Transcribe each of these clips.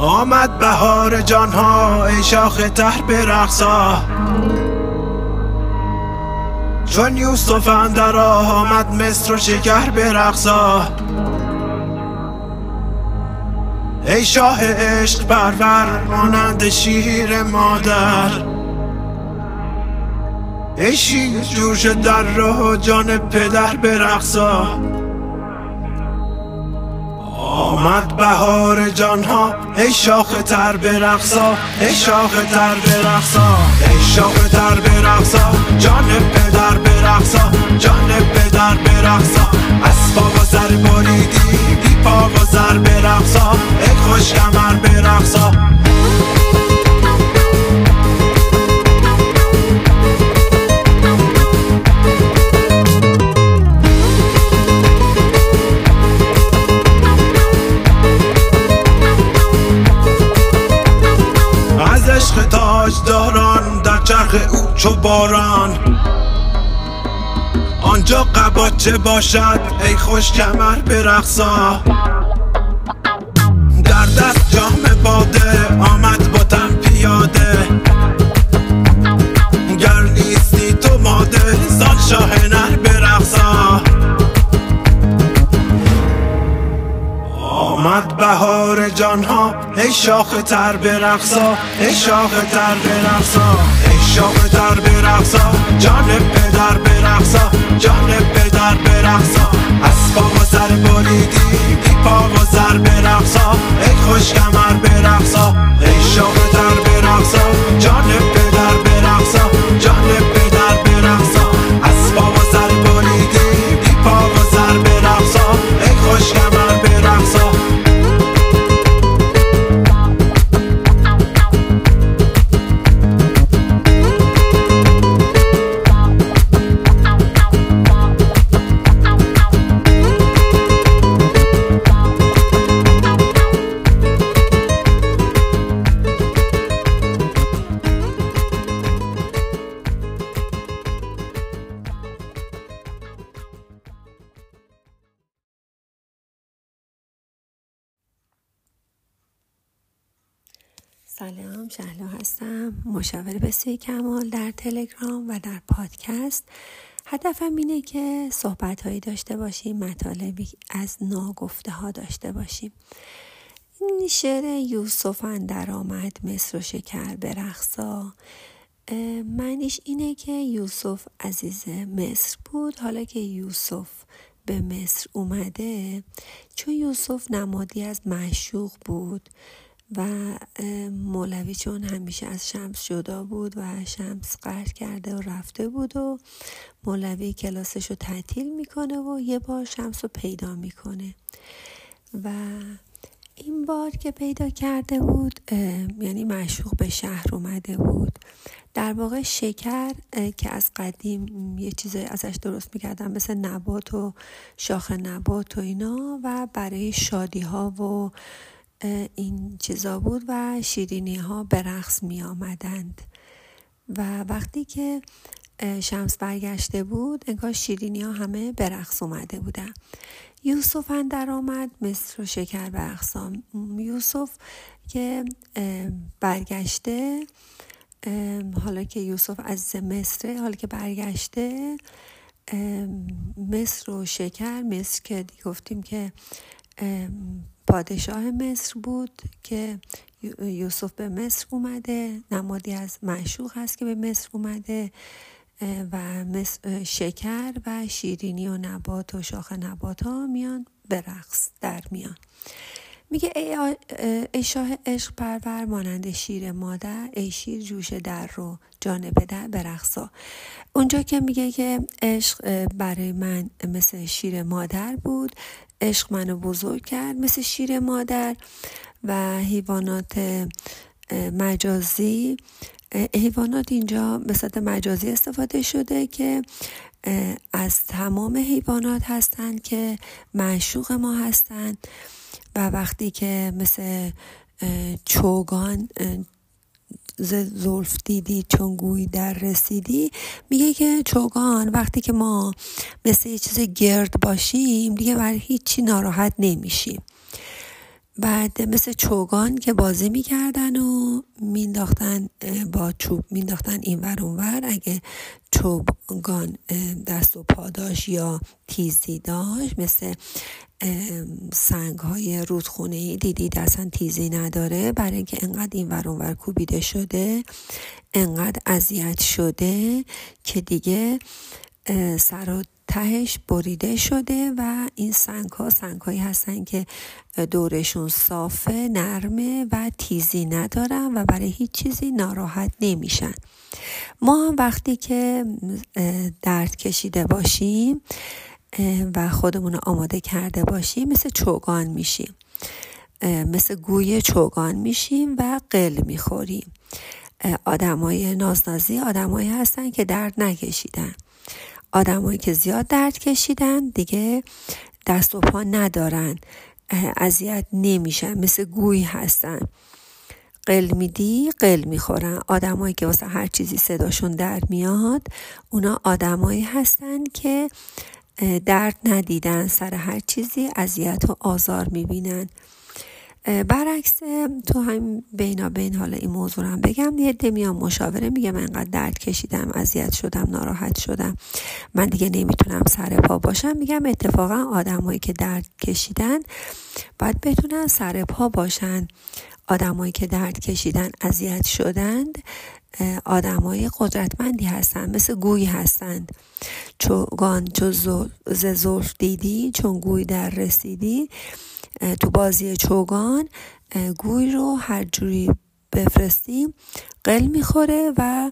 آمد بهار جانها ای شاخ تر برقصا چون یوسف اندر آمد مصر و شکر برقصا ای شاه عشق پرور مانند شیر مادر. ای شیر جوش در راه جان پدر برقصا آمد بهار جانها ای شاخ تر برقصا ای شاخ تر برقصا ای شاخ تر برقصا جان پدر چو باران. آنجا قباچه باشد؟ ای خوش کمر برقصا در دست جام باده آمد با تن پیاده. گر نیستی تو ماده زان شاه نر برقصا آمد بهار جانها ای شاخ تر برقصا ای شاخ تر برقصا ای شاخ تر برقصا جان سلام شهلا هستم. مشاور بسیار کمال در تلگرام و در پادکست. هدفم اینه که صحبت هایی داشته باشیم مطالبی از ناگفته ها داشته باشیم. این شعر یوسف اندر آمد مصر و شکر برقصا معنیش اینه که یوسف عزیز مصر بود. حالا که یوسف به مصر اومده چون یوسف نمادی از معشوق بود. و مولوی چون همیشه از شمس جدا بود و شمس قهر کرده و رفته بود و مولوی کلاسش رو تعطیل می‌کنه و یه بار شمس رو پیدا می‌کنه. و این بار که پیدا کرده بود یعنی معشوق به شهر اومده بود. در واقع شکر که از قدیم یه چیز ازش درست می‌کردن مثل نبات و شاخ نبات و اینا و برای شادی ها و این چیزا بود و شیرینی ها به رقص می آمدند و وقتی که شمس برگشته بود انگار شیرینی ها همه به رقص اومده بودن. یوسف اندر آمد مصر و شکر به اقسام. یوسف که برگشته حالا که یوسف از مصر حالا که برگشته مصر و شکر مصر که گفتیم که پادشاه مصر بود که یوسف به مصر اومده نمادی از معشوق هست که به مصر اومده و شکر و شیرینی و نبات و شاخ نبات ها میان به رقص در میان. میگه ای, ای شاه عشق پرور مانند شیر مادر ای شیر جوش در رو جان پدر برقصا. اونجا که میگه که عشق برای من مثل شیر مادر بود عشق منو بزرگ کرد مثل شیر مادر و حیوانات مجازی حیوانات اینجا به صورت مجازی استفاده شده که از تمام حیوانات هستند که معشوق ما هستند و وقتی که مثل چوگان زلف دیدی چون گوی در رسیدی میگه که چوگان وقتی که ما مثل یه چیز گرد باشیم دیگه برای هیچی ناراحت نمیشیم. بعد مثل چوگان که بازی می‌کردن و مینداختن با چوب مینداختن این ور ور. اگه چوگان دست و پاداش یا تیزی داشت مثل سنگ های رودخونه ای دیدید اصلا تیزی نداره. برای اینکه انقدر این ور ور کوبیده شده انقدر اذیت شده که دیگه سر و تهش بریده شده و این سنگ ها سنگ هایی هستن که دورشون صافه نرمه و تیزی ندارن و برای هیچ چیزی ناراحت نمیشن. ما هم وقتی که درد کشیده باشیم و خودمون آماده کرده باشیم مثل چوگان میشیم. مثل گوی چوگان میشیم و قل می‌خوریم. آدمای نازنازی آدمایی هستن که درد نکشیدن. آدمایی که زیاد درد کشیدن دیگه دست و پا ندارن اذیت نمیشن مثل گوی هستن. قل میدی قل می‌خورن. آدمایی که واسه هر چیزی صداشون در میاد اونا آدمایی هستن که درد ندیدن سر هر چیزی اذیت و آزار می‌بینن. برعکس تو هم بینا بین حالا این موضوع هم بگم. یه ده میام مشاوره میگم انقدر درد کشیدم اذیت شدم ناراحت شدم. من دیگه نمی‌تونم سر پا باشم. میگم اتفاقا آدمایی که درد کشیدن باید بتونن سر پا باشن. آدمایی که درد کشیدن اذیت شدند آدمای قدرتمندی هستند مثل گوی هستند. چون چو ز دیدی چون گوی در رسیدی تو بازی چوگان گوی رو هر جوری بفرستیم قل می‌خوره و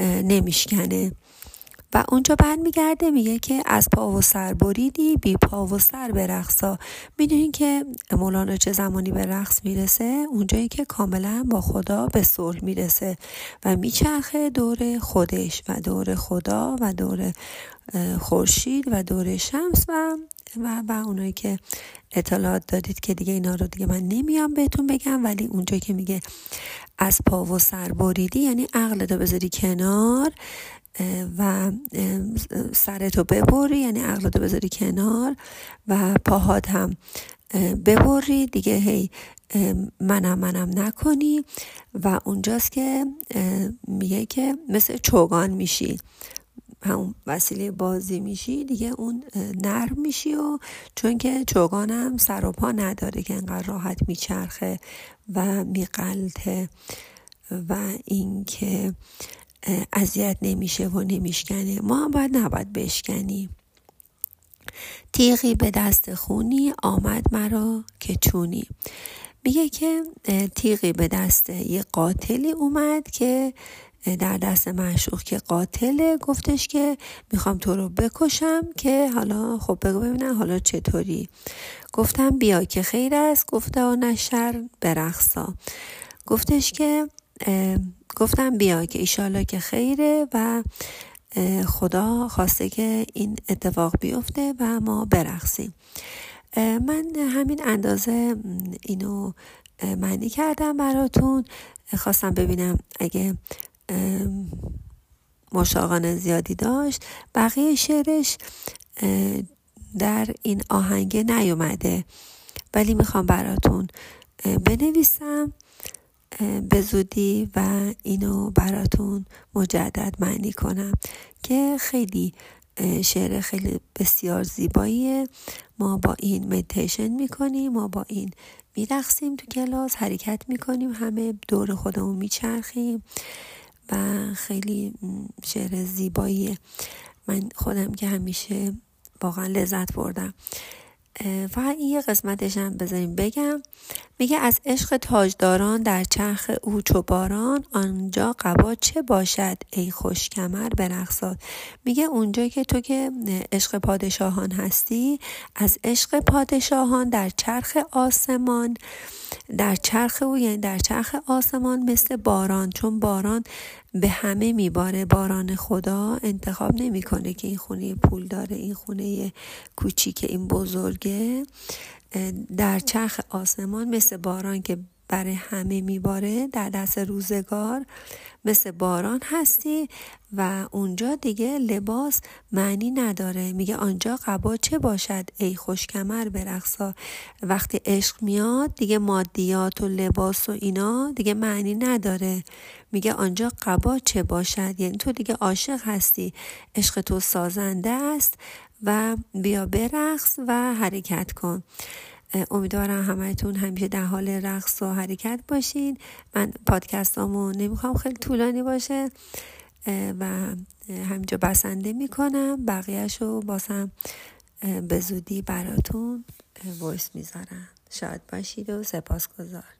نمیشکنه. و اونجا بعد میگرده میگه که از پا و سر بریدی بی پا و سر به رقصا. می‌دونین که مولانا چه زمانی به رقص می‌رسه؟ اونجایی که کاملا با خدا به صلح می‌رسه و میچرخه دور خودش و دور خدا و دور خورشید و دور شمس و و و اونایی که اطلاعات دادید که دیگه اینا رو دیگه من نمیام بهتون بگم ولی اونجا که میگه از پا و سر بریدی یعنی عقل رو بذاری کنار و سرتو ببری یعنی عقلتو بذاری کنار و پاهات هم ببری دیگه هی منم منم نکنی. و اونجاست که میگه که مثل چوگان میشی. همون وسیله بازی میشی دیگه اون نرم میشی و چون که چوگانم سر و پا نداره که انقدر راحت میچرخه و میقلته و اینکه اذیت نمیشه و نمیشکنه. ما هم باید نباید بشکنیم. تیغی به دست خونی آمد مرا که چونی. میگه که تیغی به دست یه قاتلی اومد که در دست معشوق که قاتله. گفتش که می‌خوام تو رو بکشم که حالا خب بگو ببینم حالا چطوری. گفتم بیا که خیر است. گفته و نشر برقصا. گفتش که گفتم بیا که ایشالا که خیره و خدا خواسته که این اتفاق بیفته و ما برقصیم. من همین اندازه اینو معنی کردم براتون. خواستم ببینم اگه مشاقان زیادی داشت. بقیه شعرش در این آهنگه نیومده. ولی می‌خوام براتون بنویسم به زودی و اینو براتون مجدد معنی کنم که خیلی شعر خیلی بسیار زیباییه. ما با این مدیتیشن می‌کنیم ما با این میرقصیم تو کلاس حرکت می‌کنیم همه دور خودمون میچرخیم. و خیلی شعر زیباییه. من خودم که همیشه واقعا لذت بردم. و یه قسمتش هم بذاریم بگم. میگه از عشق تاجداران در چرخ او چو باران آنجا قبا چه باشد ای خوش کمر برقصاد. میگه اونجا که تو که عشق پادشاهان هستی از عشق پادشاهان در چرخ آسمان در چرخ او یعنی در چرخ آسمان مثل باران چون باران به همه میباره. باران خدا انتخاب نمی‌کنه که این خونه پول داره این خونه کوچیک این بزرگه. در چرخ آسمان مثل باران که برای همه میباره در دست روزگار. مثل باران هستی و اونجا دیگه لباس معنی نداره. میگه آنجا قبا چه باشد؟ ای خوش کمر برقصا. وقتی عشق میاد دیگه مادیات و لباس و اینا دیگه معنی نداره. میگه آنجا قبا چه باشد؟ یعنی تو دیگه عاشق هستی. عشق تو سازنده است و بیا برقص و حرکت کن. امیدوارم همهتون همیشه در حال رقص و حرکت باشین. من پادکستامو نمی‌خوام خیلی طولانی باشه و همینجا بسنده می‌کنم. بقیهش رو باسم به زودی براتون ویس می‌ذارم. شاد باشید و سپاسگزار